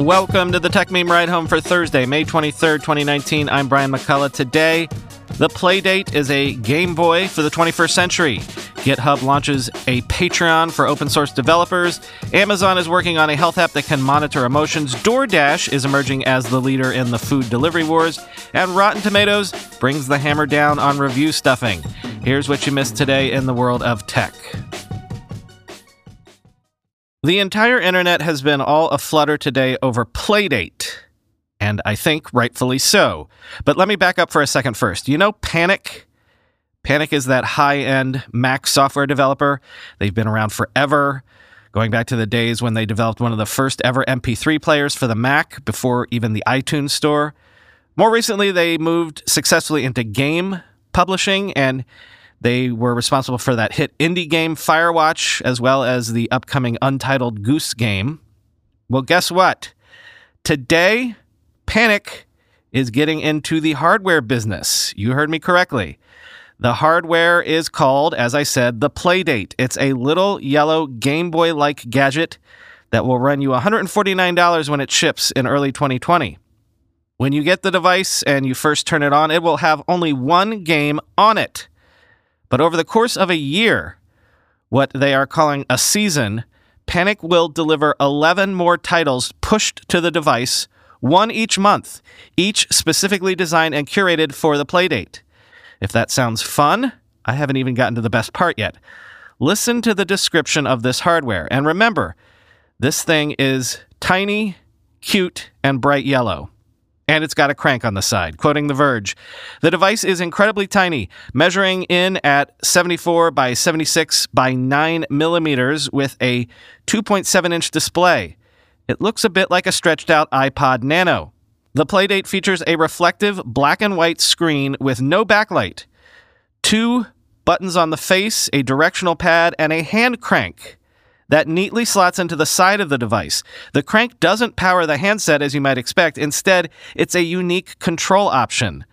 Welcome to the Techmeme Ride Home for Thursday, May 23rd, 2019. I'm Brian McCullough. Today, the Playdate is a Game Boy for the 21st century. GitHub launches a Patreon for open source developers. Amazon is working on a health app that can monitor emotions. DoorDash is emerging as the leader in the food delivery wars. And Rotten Tomatoes brings the hammer down on review stuffing. Here's what you missed today in the world of tech. The entire internet has been all aflutter today over Playdate, and I think rightfully so. But let me back up for a second first. You know Panic? Panic is that high end Mac software developer. They've been around forever, going back to the days when they developed one of the first ever MP3 players for the Mac before even the iTunes Store. More recently, they moved successfully into game publishing and they were responsible for that hit indie game Firewatch, as well as the upcoming Untitled Goose game. Well, guess what? Today, Panic is getting into the hardware business. You heard me correctly. The hardware is called, as I said, the Playdate. It's a little yellow Game Boy like gadget that will run you $149 when it ships in early 2020. When you get the device and you first turn it on, it will have only one game on it. But over the course of a year, what they are calling a season, Panic will deliver 11 more titles pushed to the device, one each month, each specifically designed and curated for the playdate. If that sounds fun, I haven't even gotten to the best part yet. Listen to the description of this hardware. And remember, this thing is tiny, cute, and bright yellow and it's got a crank on the side. Quoting The Verge, the device is incredibly tiny, measuring in at 74 by 76 by 9 millimeters with a 2.7 inch display. It looks a bit like a stretched out iPod Nano. The Playdate features a reflective black and white screen with no backlight, two buttons on the face, a directional pad, and a hand crank that neatly slots into the side of the device. The crank doesn't power the handset as you might expect. Instead, it's a unique control option.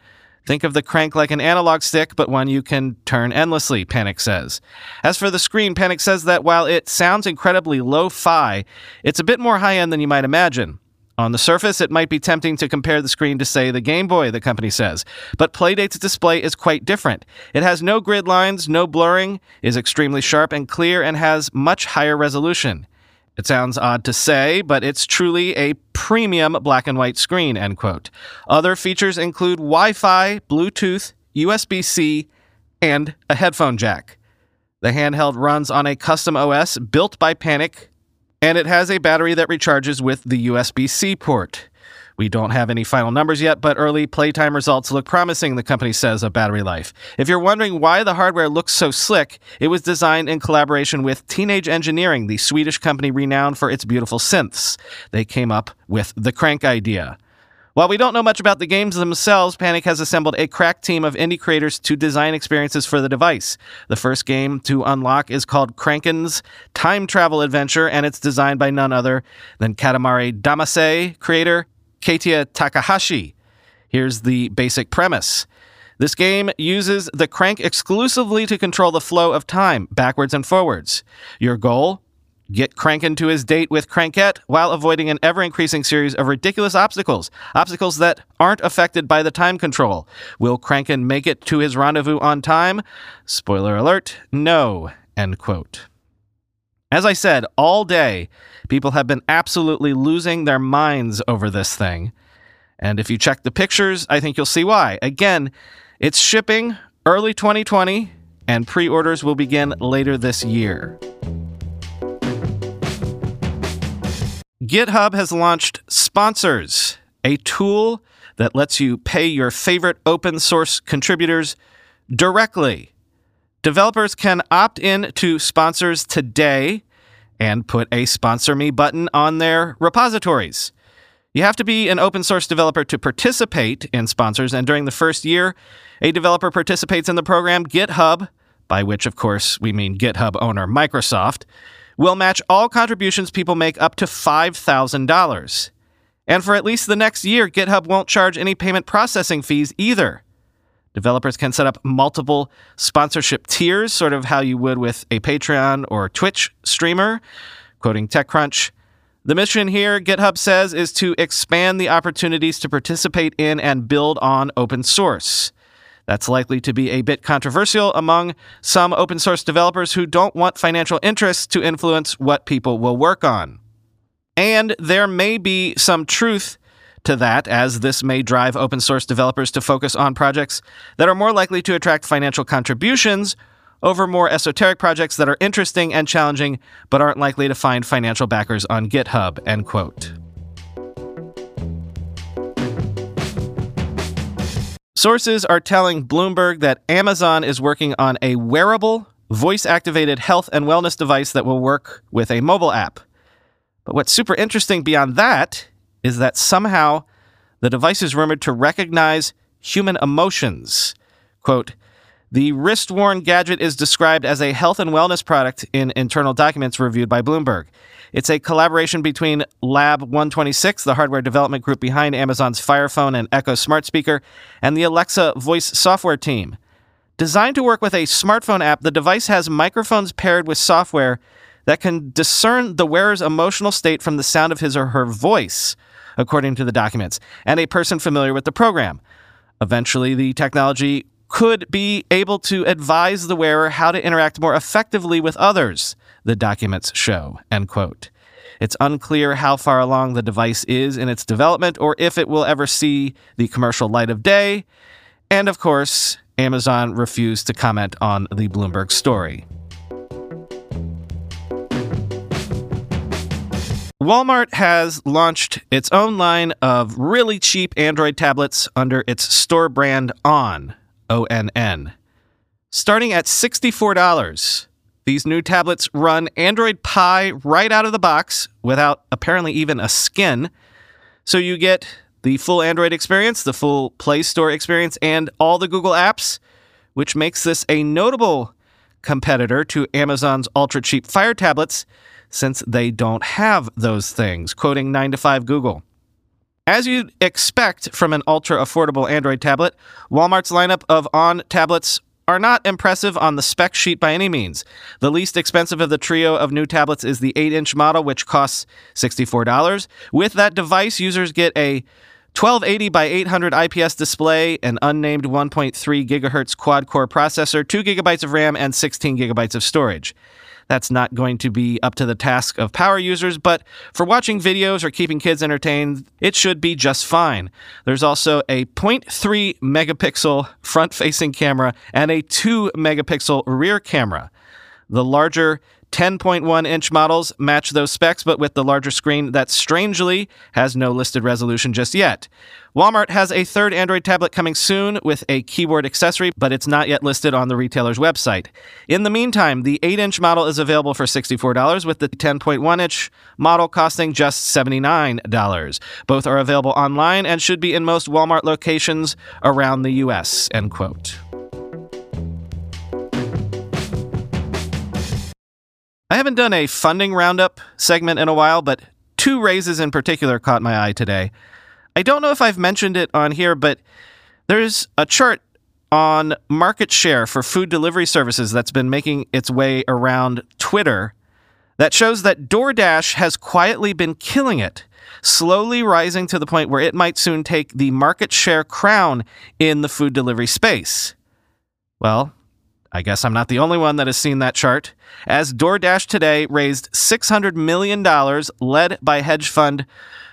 Think of the crank like an analog stick, but one you can turn endlessly, Panic says. As for the screen, Panic says that while it sounds incredibly lo fi, it's a bit more high end than you might imagine. On the surface, it might be tempting to compare the screen to, say, the Game Boy, the company says, but Playdate's display is quite different. It has no grid lines, no blurring, is extremely sharp and clear, and has much higher resolution. It sounds odd to say, but it's truly a premium black and white screen, end quote. Other features include Wi Fi, Bluetooth, USB C, and a headphone jack. The handheld runs on a custom OS built by Panic and it has a battery that recharges with the USB C port. We don't have any final numbers yet, but early playtime results look promising, the company says of battery life. If you're wondering why the hardware looks so slick, it was designed in collaboration with Teenage Engineering, the Swedish company renowned for its beautiful synths. They came up with the crank idea. While we don't know much about the games themselves, Panic has assembled a crack team of indie creators to design experiences for the device. The first game to unlock is called Crankin's Time Travel Adventure, and it's designed by none other than Katamari Damacy creator Keiichi Takahashi. Here's the basic premise. This game uses the crank exclusively to control the flow of time, backwards and forwards. Your goal? Get Crankin to his date with Crankette while avoiding an ever increasing series of ridiculous obstacles, obstacles that aren't affected by the time control. Will Crankin make it to his rendezvous on time? Spoiler alert, no. End quote. As I said, all day, people have been absolutely losing their minds over this thing. And if you check the pictures, I think you'll see why. Again, it's shipping early 2020, and pre orders will begin later this year. GitHub has launched Sponsors, a tool that lets you pay your favorite open source contributors directly. Developers can opt in to Sponsors today and put a Sponsor Me button on their repositories. You have to be an open source developer to participate in sponsors, and during the first year, a developer participates in the program GitHub, by which, of course, we mean GitHub owner Microsoft, will match all contributions people make up to $5,000. And for at least the next year, GitHub won't charge any payment processing fees either. Developers can set up multiple sponsorship tiers, sort of how you would with a Patreon or Twitch streamer. Quoting TechCrunch, The mission here, GitHub says, is to expand the opportunities to participate in and build on open source. That's likely to be a bit controversial among some open source developers who don't want financial interests to influence what people will work on. And there may be some truth to that, as this may drive open source developers to focus on projects that are more likely to attract financial contributions over more esoteric projects that are interesting and challenging but aren't likely to find financial backers on GitHub. End quote. Sources are telling Bloomberg that Amazon is working on a wearable, voice activated health and wellness device that will work with a mobile app. But what's super interesting beyond that is that somehow the device is rumored to recognize human emotions. Quote, the wrist worn gadget is described as a health and wellness product in internal documents reviewed by Bloomberg. It's a collaboration between Lab 126, the hardware development group behind Amazon's Fire Phone and Echo smart speaker, and the Alexa voice software team. Designed to work with a smartphone app, the device has microphones paired with software that can discern the wearer's emotional state from the sound of his or her voice, according to the documents, and a person familiar with the program. Eventually, the technology could be able to advise the wearer how to interact more effectively with others, the documents show. End quote. It's unclear how far along the device is in its development or if it will ever see the commercial light of day. And of course, Amazon refused to comment on the Bloomberg story. Walmart has launched its own line of really cheap Android tablets under its store brand ONN, O N N. Starting at $64, these new tablets run Android Pie right out of the box without apparently even a skin. So you get the full Android experience, the full Play Store experience, and all the Google apps, which makes this a notable competitor to Amazon's ultra cheap Fire tablets since they don't have those things, quoting 9 to 5 Google. As you'd expect from an ultra affordable Android tablet, Walmart's lineup of on tablets are not impressive ONN the spec sheet by any means. The least expensive of the trio of new tablets is the 8 inch model, which costs $64. With that device, users get a 1280 by 800 IPS display, an unnamed 1.3 gigahertz quad core processor, 2 gigabytes of RAM, and 16 gigabytes of storage. That's not going to be up to the task of power users, but for watching videos or keeping kids entertained, it should be just fine. There's also a 0.3 megapixel front facing camera and a 2 megapixel rear camera. The larger 10.1 inch models match those specs, but with the larger screen that strangely has no listed resolution just yet. Walmart has a third Android tablet coming soon with a keyboard accessory, but it's not yet listed on the retailer's website. In the meantime, the 8 inch model is available for $64, with the 10.1 inch model costing just $79. Both are available online and should be in most Walmart locations around the US. End quote. I haven't done a funding roundup segment in a while, but two raises in particular caught my eye today. I don't know if I've mentioned it on here, but there's a chart on market share for food delivery services that's been making its way around Twitter that shows that DoorDash has quietly been killing it, slowly rising to the point where it might soon take the market share crown in the food delivery space. Well, I guess I'm not the only one that has seen that chart, as DoorDash today raised $600 million, led by hedge fund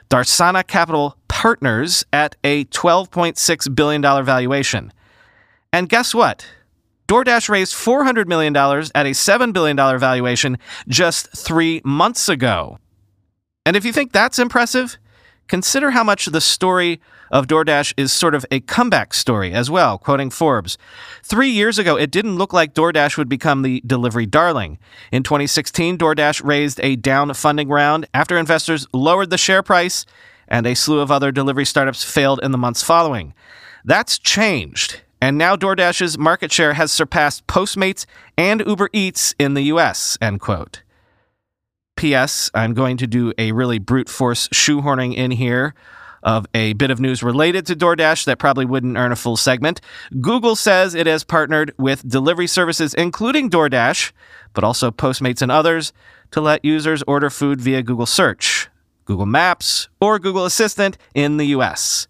Darsana Capital Partners at a $12.6 billion valuation. And guess what? DoorDash raised $400 million at a $7 billion valuation just three months ago. And if you think that's impressive, consider how much the story of DoorDash is sort of a comeback story as well, quoting Forbes. Three years ago, it didn't look like DoorDash would become the delivery darling. In 2016, DoorDash raised a down funding round after investors lowered the share price, and a slew of other delivery startups failed in the months following. That's changed. And now DoorDash's market share has surpassed Postmates and Uber Eats in the US, end quote. P.S. I'm going to do a really brute force shoehorning in here of a bit of news related to DoorDash that probably wouldn't earn a full segment. Google says it has partnered with delivery services, including DoorDash, but also Postmates and others, to let users order food via Google Search. Google Maps, or Google Assistant in the US.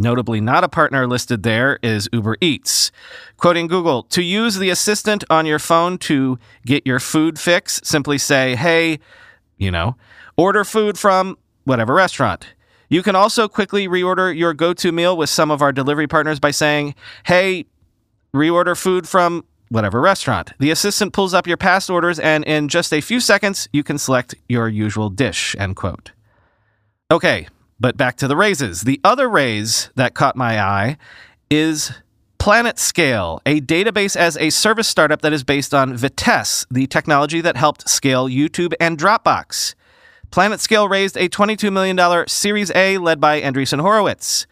Notably, not a partner listed there is Uber Eats. Quoting Google, to use the assistant on your phone to get your food fix, simply say, hey, you know, order food from whatever restaurant. You can also quickly reorder your go to meal with some of our delivery partners by saying, hey, reorder food from whatever restaurant. The assistant pulls up your past orders, and in just a few seconds, you can select your usual dish. End quote. Okay, but back to the raises. The other raise that caught my eye is PlanetScale, a database as a service startup that is based on Vitess, the technology that helped scale YouTube and Dropbox. PlanetScale raised a $22 million Series A led by Andreessen Horowitz.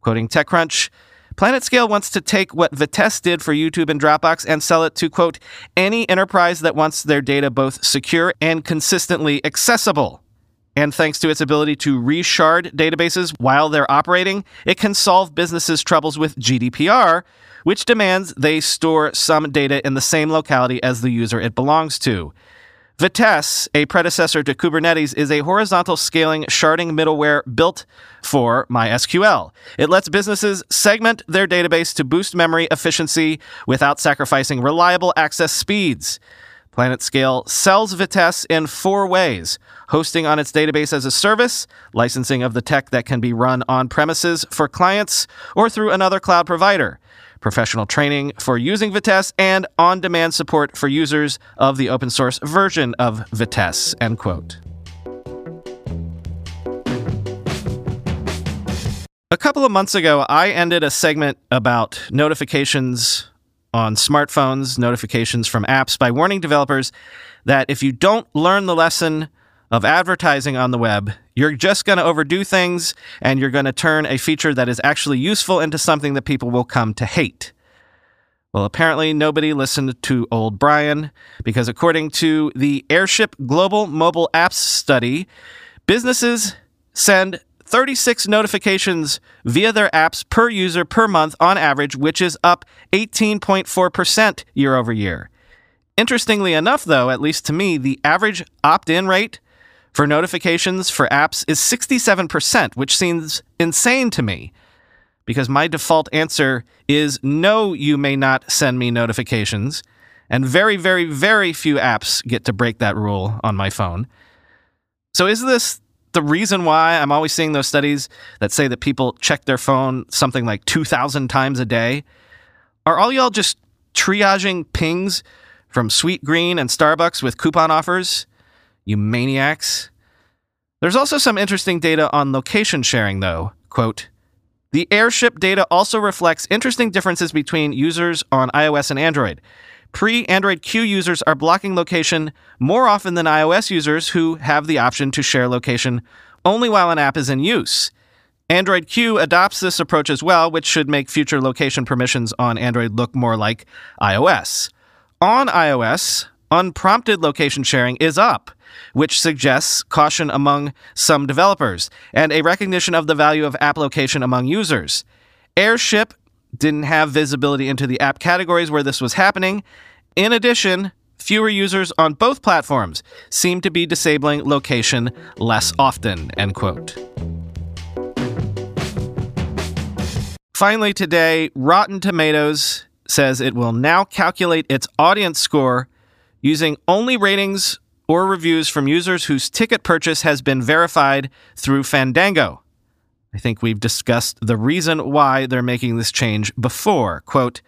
Quoting TechCrunch, PlanetScale wants to take what Vitess did for YouTube and Dropbox and sell it to, quote, any enterprise that wants their data both secure and consistently accessible. And thanks to its ability to reshard databases while they're operating, it can solve businesses' troubles with GDPR, which demands they store some data in the same locality as the user it belongs to. Vitess, a predecessor to Kubernetes, is a horizontal scaling sharding middleware built for MySQL. It lets businesses segment their database to boost memory efficiency without sacrificing reliable access speeds. PlanetScale sells Vitess in four ways hosting on its database as a service, licensing of the tech that can be run on premises for clients or through another cloud provider, professional training for using Vitess, and on demand support for users of the open source version of Vitess. End quote. A couple of months ago, I ended a segment about notifications on smartphones, notifications from apps, by warning developers that if you don't learn the lesson of advertising on the web, you're just going to overdo things and you're going to turn a feature that is actually useful into something that people will come to hate. Well, apparently nobody listened to old Brian because according to the Airship Global Mobile Apps Study, businesses send 36 notifications via their apps per user per month on average, which is up 18.4% year over year. Interestingly enough, though, at least to me, the average opt in rate for notifications for apps is 67%, which seems insane to me because my default answer is no, you may not send me notifications. And very, very, very few apps get to break that rule on my phone. So is this the reason why I'm always seeing those studies that say that people check their phone something like 2,000 times a day? Are all y'all just triaging pings from Sweetgreen and Starbucks with coupon offers? You maniacs. There's also some interesting data on location sharing, though. Quote, the airship data also reflects interesting differences between users on iOS and Android. Pre Android Q users are blocking location more often than iOS users who have the option to share location only while an app is in use. Android Q adopts this approach as well, which should make future location permissions on Android look more like iOS. On iOS, unprompted location sharing is up, which suggests caution among some developers and a recognition of the value of app location among users. Airship didn't have visibility into the app categories where this was happening. In addition, fewer users on both platforms seem to be disabling location less often, end quote. Finally, today, Rotten Tomatoes says it will now calculate its audience score using only ratings or reviews from users whose ticket purchase has been verified through Fandango. I think we've discussed the reason why they're making this change before. Quote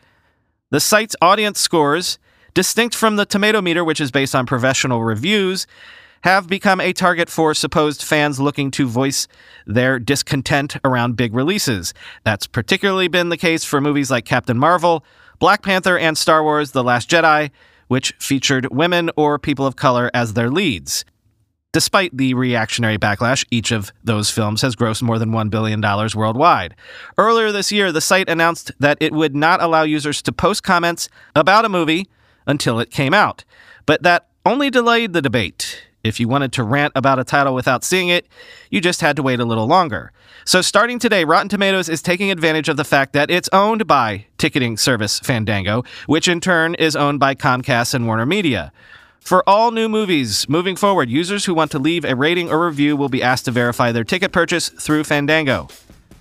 The site's audience scores, distinct from the Tomatometer, which is based on professional reviews, have become a target for supposed fans looking to voice their discontent around big releases. That's particularly been the case for movies like Captain Marvel, Black Panther, and Star Wars The Last Jedi, which featured women or people of color as their leads. Despite the reactionary backlash, each of those films has grossed more than $1 billion worldwide. Earlier this year, the site announced that it would not allow users to post comments about a movie until it came out. But that only delayed the debate. If you wanted to rant about a title without seeing it, you just had to wait a little longer. So, starting today, Rotten Tomatoes is taking advantage of the fact that it's owned by ticketing service Fandango, which in turn is owned by Comcast and Warner Media. For all new movies moving forward, users who want to leave a rating or review will be asked to verify their ticket purchase through Fandango.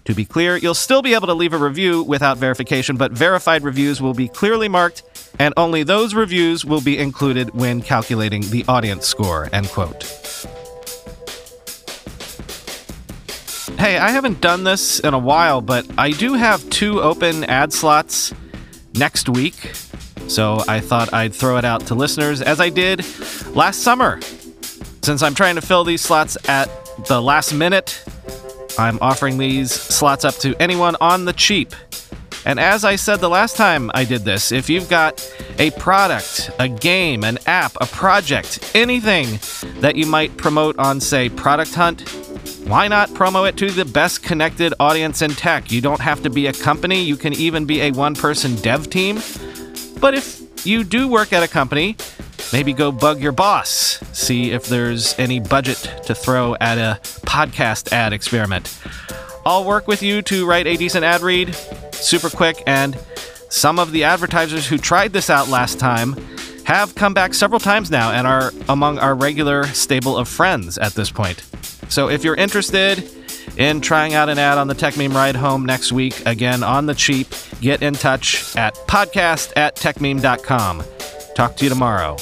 To be clear, you'll still be able to leave a review without verification, but verified reviews will be clearly marked, and only those reviews will be included when calculating the audience score. End quote. Hey, I haven't done this in a while, but I do have two open ad slots next week. So I thought I'd throw it out to listeners as I did last summer. Since I'm trying to fill these slots at the last minute, I'm offering these slots up to anyone on the cheap. And as I said the last time I did this, if you've got a product, a game, an app, a project, anything that you might promote on, say, Product Hunt, why not promo it to the best connected audience in tech? You don't have to be a company, you can even be a one person dev team. But if you do work at a company, maybe go bug your boss, see if there's any budget to throw at a podcast ad experiment. I'll work with you to write a decent ad read, super quick, and some of the advertisers who tried this out last time have come back several times now and are among our regular stable of friends at this point. So if you're interested in trying out an ad on the Techmeme Ride Home next week, again on the cheap, get in touch at podcast at techmeme.com. Talk to you tomorrow.